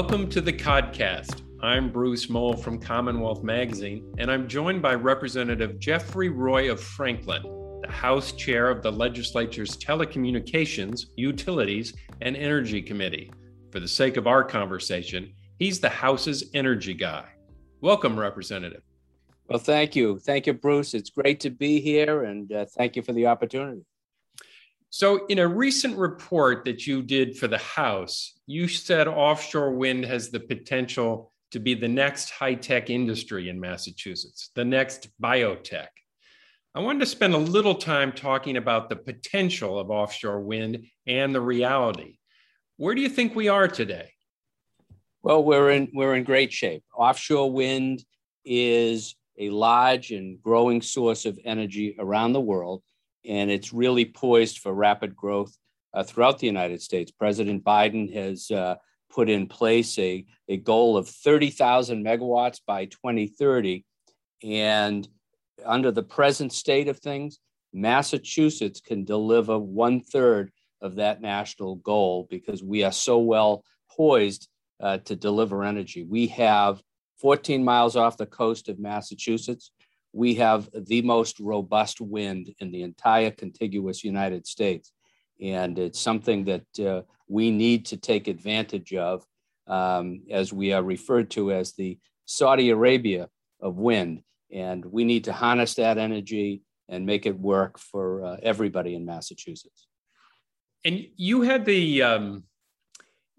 Welcome to the Codcast. I'm Bruce Mohl from Commonwealth Magazine, and I'm joined by Representative Jeffrey Roy of Franklin, the House Chair of the Legislature's Telecommunications, Utilities, and Energy Committee. For the sake of our conversation, he's the House's energy guy. Welcome, Representative. Well, thank you. Thank you, Bruce. It's great to be here, and uh, thank you for the opportunity. So, in a recent report that you did for the House, you said offshore wind has the potential to be the next high tech industry in Massachusetts, the next biotech. I wanted to spend a little time talking about the potential of offshore wind and the reality. Where do you think we are today? Well, we're in we're in great shape. Offshore wind is a large and growing source of energy around the world and it's really poised for rapid growth uh, throughout the United States. President Biden has uh, put in place a, a goal of 30,000 megawatts by 2030. And under the present state of things, Massachusetts can deliver one third of that national goal because we are so well poised uh, to deliver energy. We have 14 miles off the coast of Massachusetts we have the most robust wind in the entire contiguous United States. And it's something that uh, we need to take advantage of um, as we are referred to as the Saudi Arabia of wind. And we need to harness that energy and make it work for uh, everybody in Massachusetts. And you had the um,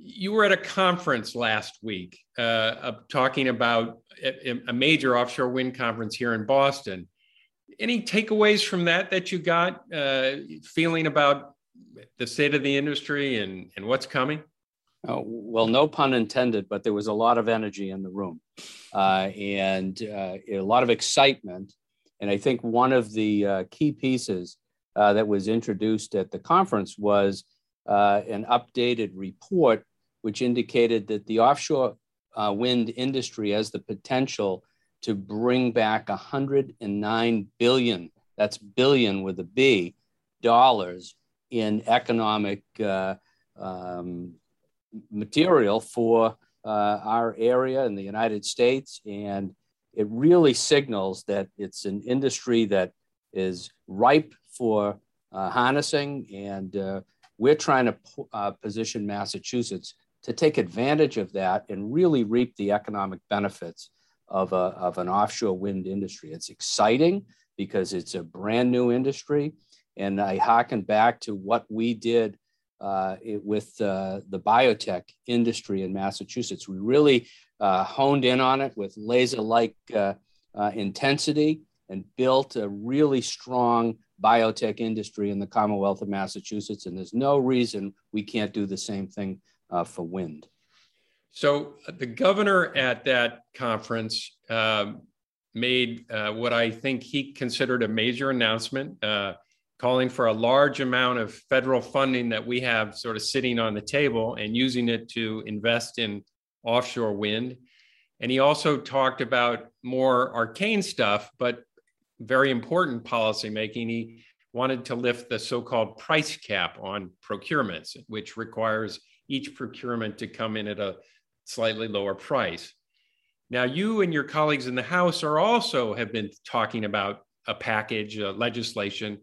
you were at a conference last week uh, talking about a, major offshore wind conference here in Boston. Any takeaways from that that you got, uh, feeling about the state of the industry and, and what's coming? Oh, well, no pun intended, but there was a lot of energy in the room uh, and uh, a lot of excitement. And I think one of the uh, key pieces uh, that was introduced at the conference was an updated report which indicated that the offshore uh, wind industry has the potential to bring back 109 billion, that's billion with a B, dollars in economic uh, um, material for uh, our area in the United States. And it really signals that it's an industry that is ripe for uh, harnessing. And uh, we're trying to uh, position Massachusetts to take advantage of that and really reap the economic benefits of, a, of an offshore wind industry. It's exciting because it's a brand new industry. And I harken back to what we did uh, it, with uh, the biotech industry in Massachusetts. We really uh, honed in on it with laser like uh, uh, intensity and built a really strong biotech industry in the Commonwealth of Massachusetts. And there's no reason we can't do the same thing uh, for wind. So the governor at that conference um, made uh, what I think he considered a major announcement, uh, calling for a large amount of federal funding that we have sort of sitting on the table and using it to invest in offshore wind. And he also talked about more arcane stuff, but very important policy making. He wanted to lift the so called price cap on procurements, which requires each procurement to come in at a slightly lower price. Now, you and your colleagues in the House are also have been talking about a package, uh, legislation.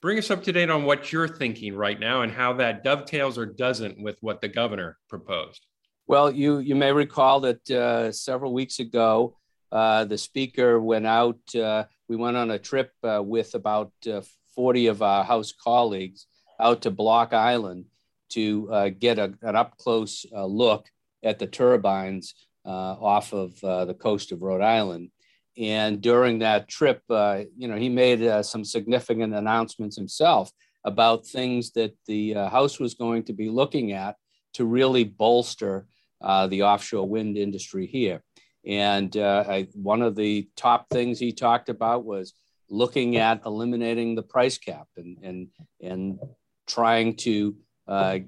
Bring us up to date on what you're thinking right now and how that dovetails or doesn't with what the governor proposed. Well, you you may recall that uh, several weeks ago, uh, the speaker went out. Uh, we went on a trip uh, with about uh, 40 of our House colleagues out to Block Island to uh, get a, an up close uh, look at the turbines uh, off of uh, the coast of Rhode Island. And during that trip, uh, you know, he made some significant announcements himself about things that the House was going to be looking at to really bolster the offshore wind industry here. And I, one of the top things he talked about was looking at eliminating the price cap and and and trying to uh,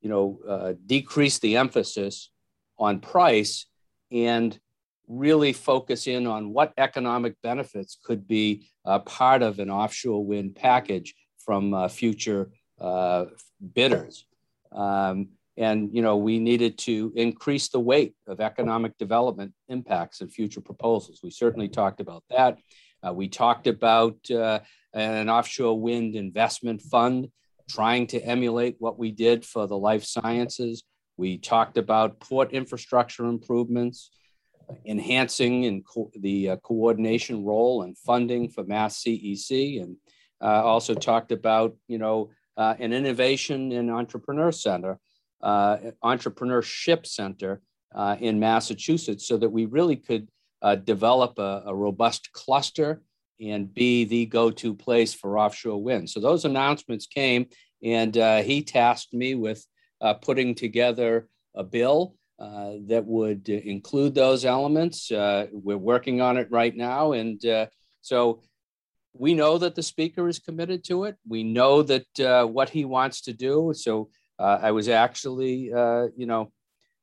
you know, uh, decrease the emphasis on price and really focus in on what economic benefits could be a part of an offshore wind package from uh, future uh, bidders. Um, and you know we needed to increase the weight of economic development impacts in future proposals. We certainly talked about that. Uh, we talked about uh, an offshore wind investment fund, trying to emulate what we did for the life sciences. We talked about port infrastructure improvements, enhancing co- the uh, coordination role and funding for Mass CEC, and uh, also talked about you know uh, an innovation and entrepreneur center uh, entrepreneurship center uh, in Massachusetts so that we really could uh, develop a, a, robust cluster and be the go-to place for offshore wind. So those announcements came, and uh, he tasked me with uh, putting together a bill uh, that would include those elements. we're working on it right now, and so we know that the speaker is committed to it. We know that what he wants to do. So uh, I was actually, uh, you know,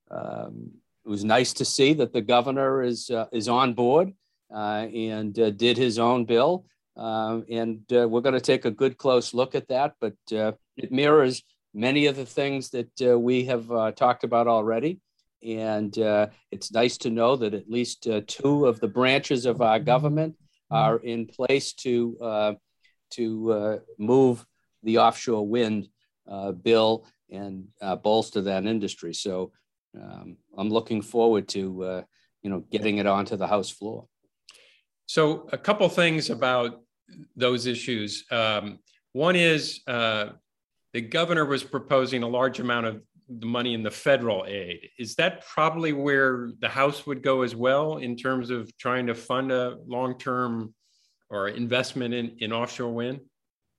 um, it was nice to see that the governor is uh, is on board uh, and uh, did his own bill. Um, and uh, we're going to take a good close look at that. But it mirrors many of the things that we have talked about already. And it's nice to know that at least two of the branches of our government are in place to to move the offshore wind bill and uh, bolster that industry. So um, I'm looking forward to uh, you know getting it onto the House floor. So a couple things about those issues. Um, one is uh, the governor was proposing a large amount of the money in the federal aid. Is that probably where the House would go as well in terms of trying to fund a long-term or investment in, in offshore wind?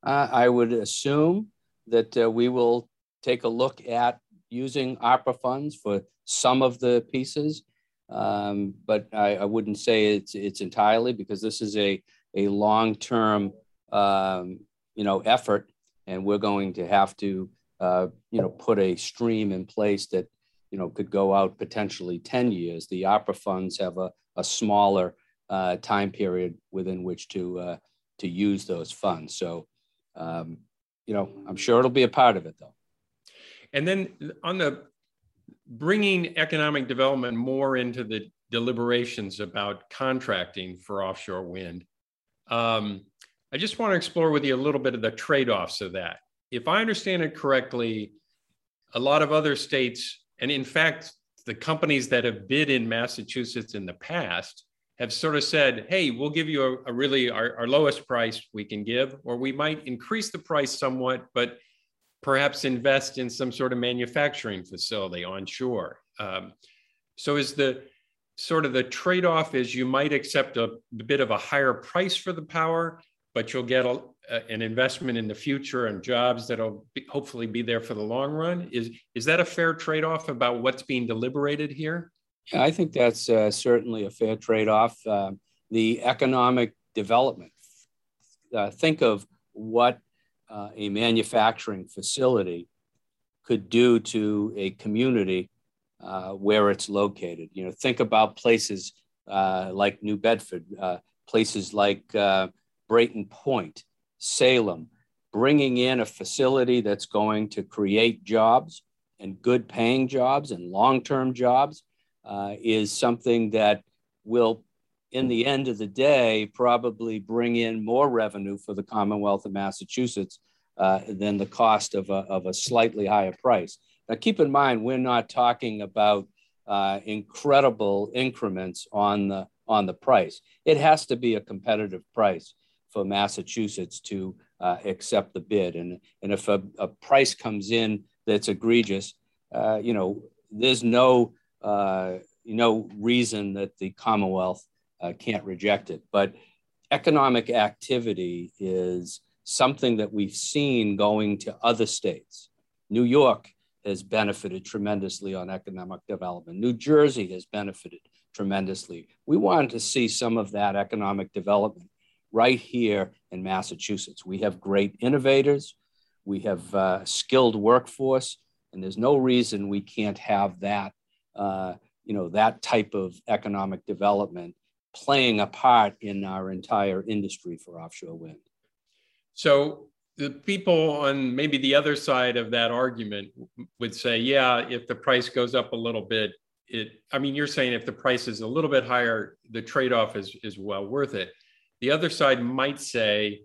Uh, I would assume that uh, we will take a look at using ARPA funds for some of the pieces. Um, but I, I, wouldn't say it's it's entirely because this is a a long term um, you know effort, and we're going to have to uh, you know put a stream in place that you know could go out potentially ten years. The ARPA funds have a a smaller uh, time period within which to uh, to use those funds. So um, you know I'm sure it'll be a part of it though. And then on the bringing economic development more into the deliberations about contracting for offshore wind, um, I just want to explore with you a little bit of the trade offs of that. If I understand it correctly, a lot of other states, and in fact, the companies that have bid in Massachusetts in the past have sort of said, hey, we'll give you a, a really our, our, lowest price we can give, or we might increase the price somewhat, but perhaps invest in some sort of manufacturing facility onshore. Um, so is the sort of the trade-off is you might accept a, bit of a higher price for the power, but you'll get a, a, an investment in the future and jobs that'll be, hopefully be there for the long run. Is is that a fair trade-off about what's being deliberated here? Yeah, I think that's uh, certainly a fair trade-off. Uh, the economic development. Uh, think of what uh, a manufacturing facility could do to a community uh, where it's located. You know, think about places uh, like New Bedford, uh, places like uh, Brayton Point, Salem, bringing in a facility that's going to create jobs and good paying jobs and long term jobs uh, is something that will in the end of the day, probably bring in more revenue for the Commonwealth of Massachusetts uh, than the cost of a, of a slightly higher price. Now, keep in mind, we're not talking about uh, incredible increments on the on the price. It has to be a competitive price for Massachusetts to uh, accept the bid. And, and if a, a price comes in that's egregious, uh, you know, there's no, uh, no reason that the Commonwealth uh, can't reject it. But economic activity is something that we've seen going to other states. New York has benefited tremendously on economic development. New Jersey has benefited tremendously. We wanted to see some of that economic development right here in Massachusetts. We have great innovators, we have uh, skilled workforce, and there's no reason we can't have that, uh, you know, that type of economic development playing a part in our entire industry for offshore wind. So the people on maybe the other side of that argument would say, yeah, if the price goes up a little bit, it. I mean, you're saying if the price is a little bit higher, the trade-off is is well worth it. The other side might say,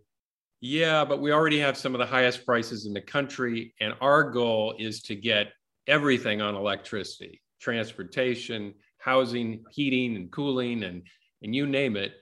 yeah, but we already have some of the highest prices in the country, and our goal is to get everything on electricity, transportation, housing, heating, and cooling, and and you name it.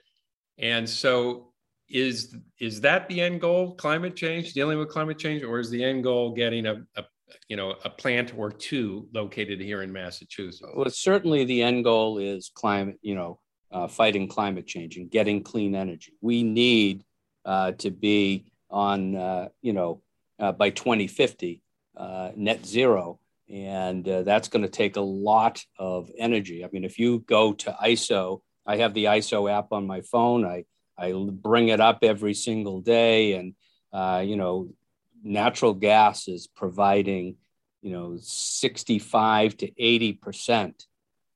And so is is that the end goal climate change dealing with climate change or is the end goal getting a, a you know a plant or two located here in massachusetts? Well certainly the end goal is climate you know uh, fighting climate change and getting clean energy. We need uh, to be on uh, you know uh, by 2050 uh, net zero. And uh, that's going to take a lot of energy. I mean if you go to iso i have the iso app on my phone i I bring it up every single day, and uh, you know, natural gas is providing you know 65 to 80 percent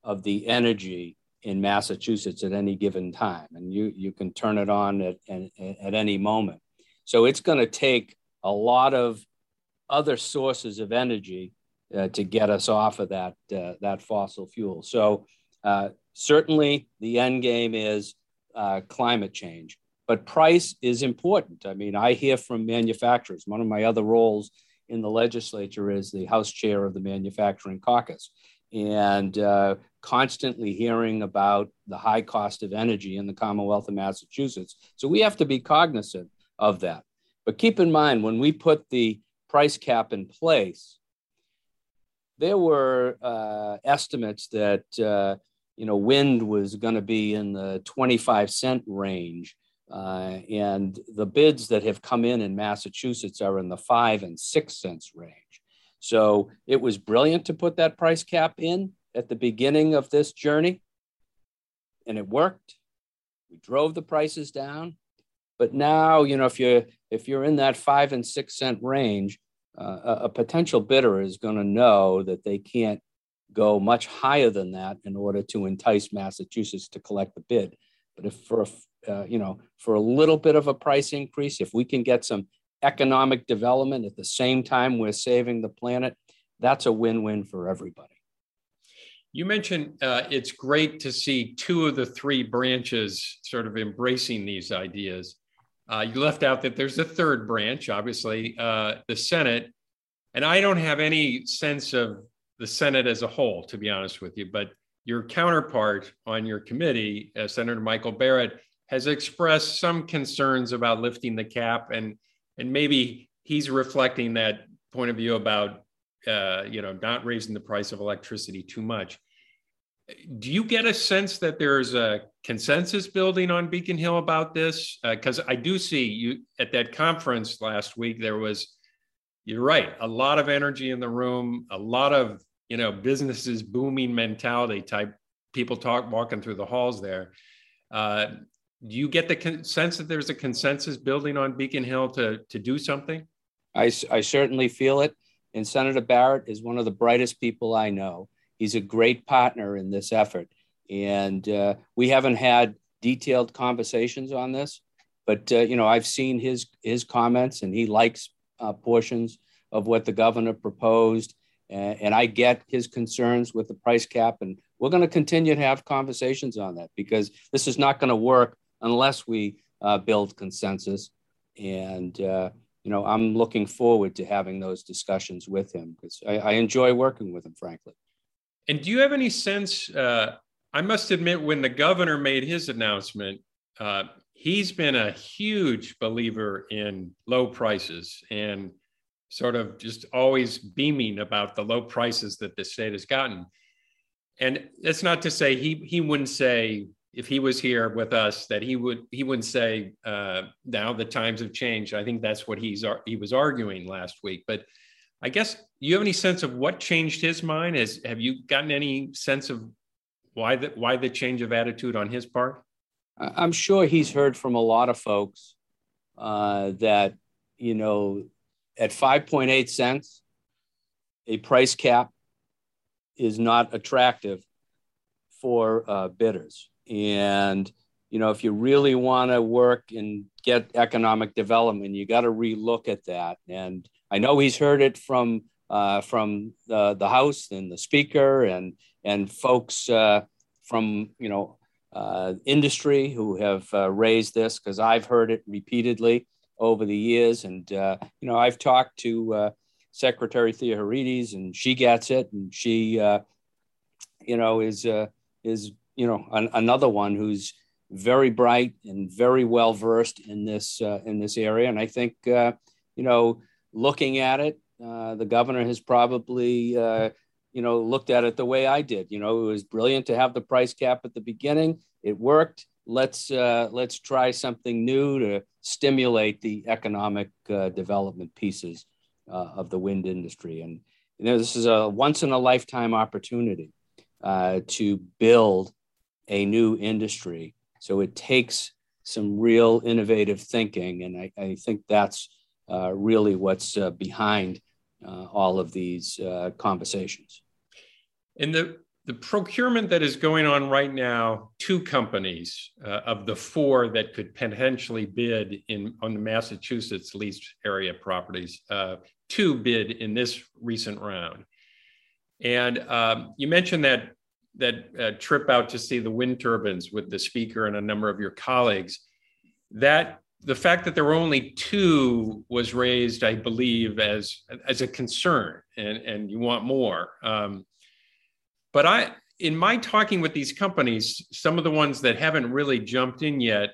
of the energy in Massachusetts at any given time, and you you can turn it on at at, at any moment. So it's going to take a lot of other sources of energy uh, to get us off of that uh, that fossil fuel. So uh, certainly the end game is uh, climate change. But price is important. I mean, I hear from manufacturers. One of my other roles in the legislature is the House Chair of the Manufacturing Caucus, and uh, constantly hearing about the high cost of energy in the Commonwealth of Massachusetts. So we have to be cognizant of that. But keep in mind, when we put the price cap in place, there were uh, estimates that uh, you know, wind was going to be in the 25 cent range. Uh, and the bids that have come in in Massachusetts are in the five and six cents range. So it was brilliant to put that price cap in at the beginning of this journey, and it worked. We drove the prices down, but now you know if you're if you're in that five and six cent range, uh, a, a potential bidder is going to know that they can't go much higher than that in order to entice Massachusetts to collect the bid. But if for a, uh, you know for a little bit of a price increase, if we can get some economic development at the same time we're saving the planet, that's a win-win for everybody. You mentioned uh, it's great to see two of the three branches sort of embracing these ideas. Uh, you left out that there's a third branch, obviously, uh, the Senate. And I don't have any sense of the Senate as a whole, to be honest with you. But your counterpart on your committee, uh, Senator Michael Barrett, has expressed some concerns about lifting the cap, and and maybe he's reflecting that point of view about uh, you know not raising the price of electricity too much. Do you get a sense that there's a consensus building on Beacon Hill about this? Because uh, I do see you at that conference last week. There was you're right. A lot of energy in the room, a lot of, you know, businesses booming mentality type people talk walking through the halls there. Uh, do you get the con- sense that there's a consensus building on Beacon Hill to, to do something? I, I certainly feel it. And Senator Barrett is one of the brightest people I know. He's a great partner in this effort. And uh, we haven't had detailed conversations on this, but uh, you know I've seen his his comments, and he likes uh, portions of what the governor proposed. And, and I get his concerns with the price cap. And we're going to continue to have conversations on that because this is not going to work unless we uh, build consensus. And, uh, you know, I'm looking forward to having those discussions with him because I, I, enjoy working with him, frankly. And do you have any sense? Uh, I must admit, when the governor made his announcement, uh, he's been a huge believer in low prices and sort of just always beaming about the low prices that the state has gotten. And that's not to say he he wouldn't say if he was here with us that he would he wouldn't say uh, now the times have changed. I think that's what he's he was arguing last week. But I guess you have any sense of what changed his mind? Is have you gotten any sense of why the why the change of attitude on his part? I'm sure he's heard from a lot of folks uh, that, you know, at 5.8 cents, a price cap is not attractive for uh, bidders. And, you know, if you really want to work and get economic development, you got to relook at that. And I know he's heard it from uh, from the, the House and the Speaker and and folks uh, from you know uh, industry who have uh, raised this because I've heard it repeatedly over the years, and uh, you know I've talked to uh, Secretary Theoharides, and she gets it, and she you know is is you know an, another one who's very bright and very well versed in this in this area, and I think you know looking at it uh, the governor has probably, uh, you know, looked at it the way I did. You know, it was brilliant to have the price cap at the beginning. It worked. Let's uh, let's try something new to stimulate the economic uh, development pieces uh, of the wind industry. And you know, this is a once in a lifetime opportunity to build a new industry. So it takes some real innovative thinking, and I, I think that's uh, really what's uh, behind uh, all of these uh, conversations. In the the procurement that is going on right now, two companies uh, of the four that could potentially bid in on the Massachusetts leased area properties, uh, two bid in this recent round. And um, you mentioned that that uh, trip out to see the wind turbines with the speaker and a number of your colleagues. That the fact that there were only two was raised, I believe, as as a concern, and and you want more. Um, but I, in my talking with these companies, some of the ones that haven't really jumped in yet,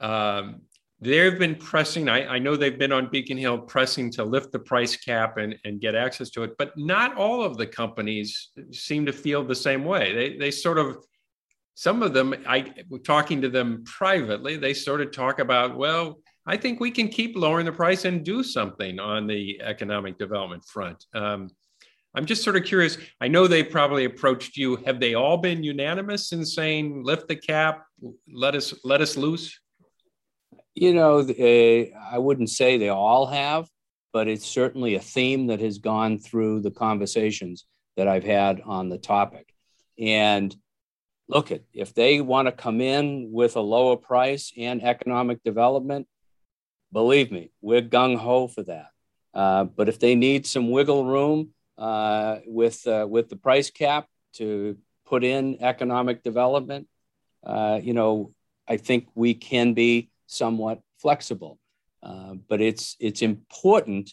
um, they've been pressing. I, I know they've been on Beacon Hill pressing to lift the price cap and, and get access to it, but not all of the companies seem to feel the same way. They they sort of some of them, I talking to them privately, they sort of talk about, well, I think we can keep lowering the price and do something on the economic development front. Um, I'm just sort of curious. I know they probably approached you. Have they all been unanimous in saying lift the cap, let us let us loose? You know, uh, I wouldn't say they all have, but it's certainly a theme that has gone through the conversations that I've had on the topic. And look at if they want to come in with a lower price and economic development believe me we're gung-ho for that uh, but if they need some wiggle room uh, with uh, with the price cap to put in economic development uh, you know i think we can be somewhat flexible uh, but it's it's important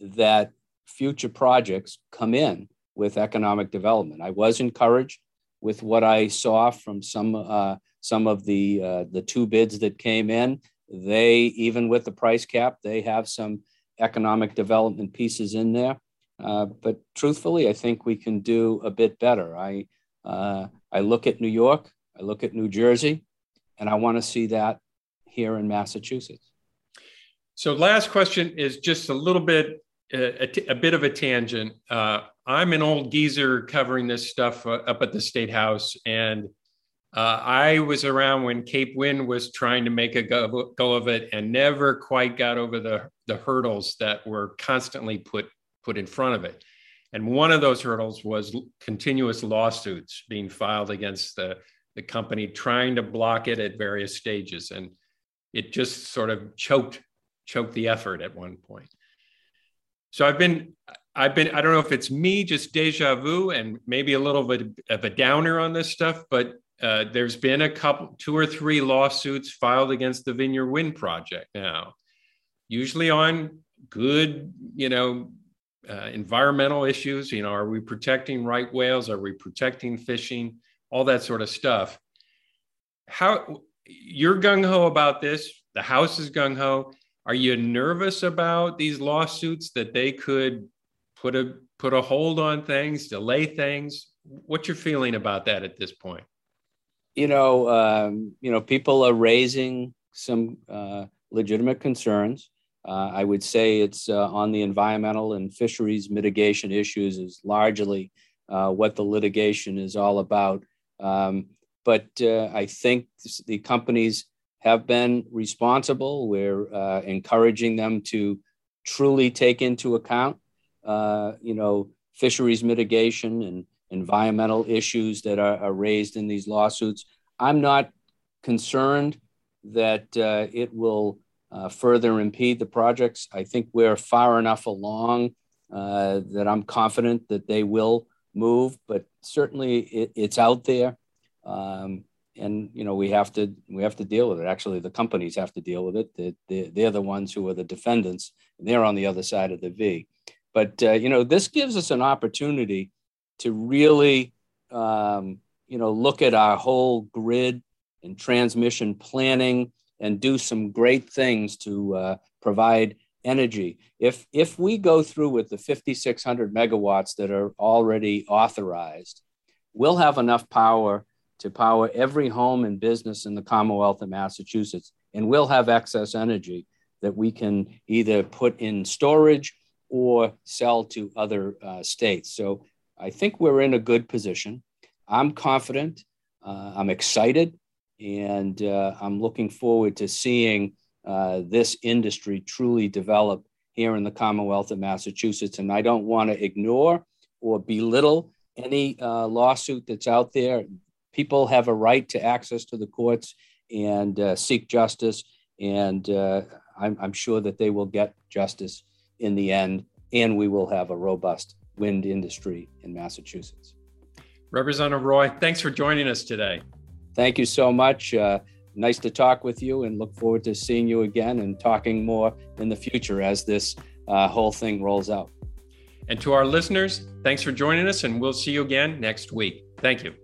that future projects come in with economic development i was encouraged with what I saw from some uh, some of the uh, the two bids that came in. They even with the price cap, they have some economic development pieces in there. Uh, but truthfully, I think we can do a bit better. I uh, I look at New York, I look at New Jersey, and I want to see that here in Massachusetts. So, last question is just a little bit a, t- a bit of a tangent. Uh, I'm an old geezer covering this stuff uh, up at the State House, and uh, I was around when Cape Wind was trying to make a go, go, of it and never quite got over the, the hurdles that were constantly put put in front of it. And one of those hurdles was continuous lawsuits being filed against the, the company, trying to block it at various stages. And it just sort of choked choked the effort at one point. So I've been, I've been, I don't know if it's me, just deja vu, and maybe a little bit of a downer on this stuff, but uh, there's been a couple, two or three lawsuits filed against the Vineyard Wind Project now, usually on good, you know, uh, environmental issues. You know, are we protecting right whales? Are we protecting fishing? All that sort of stuff. How you're gung ho about this? The House is gung ho. Are you nervous about these lawsuits that they could put a put a hold on things, delay things? What's your feeling about that at this point? You know, um, you know, people are raising some uh, legitimate concerns. Uh, I would say it's uh, on the environmental and fisheries mitigation issues is largely uh, what the litigation is all about. Um, but uh, I think the companies have been responsible. We're uh, encouraging them to truly take into account, uh, you know, fisheries mitigation and environmental issues that are, are, raised in these lawsuits. I'm not concerned that it will uh, further impede the projects. I think we're far enough along uh, that I'm confident that they will move, but certainly it, it's out there. Um, and you know we have to we have to deal with it. Actually, the companies have to deal with it. They, they're the ones who are the defendants, and they're on the other side of the V. But uh, you know this gives us an opportunity to really um, you know look at our whole grid and transmission planning and do some great things to uh, provide energy. If if we go through with the 5,600 megawatts that are already authorized, we'll have enough power to power every home and business in the Commonwealth of Massachusetts, and we'll have excess energy that we can either put in storage or sell to other uh, states. So I think we're in a good position. I'm confident. Uh, I'm excited, and uh, I'm looking forward to seeing uh, this industry truly develop here in the Commonwealth of Massachusetts. And I don't want to ignore or belittle any uh, lawsuit that's out there people have a right to access to the courts and uh, seek justice. And uh, I'm, I'm, sure that they will get justice in the end, and we will have a robust wind industry in Massachusetts. Representative Roy, thanks for joining us today. Thank you so much. Uh, nice to talk with you and look forward to seeing you again and talking more in the future as this uh, whole thing rolls out. And to our listeners, thanks for joining us, and we'll see you again next week. Thank you.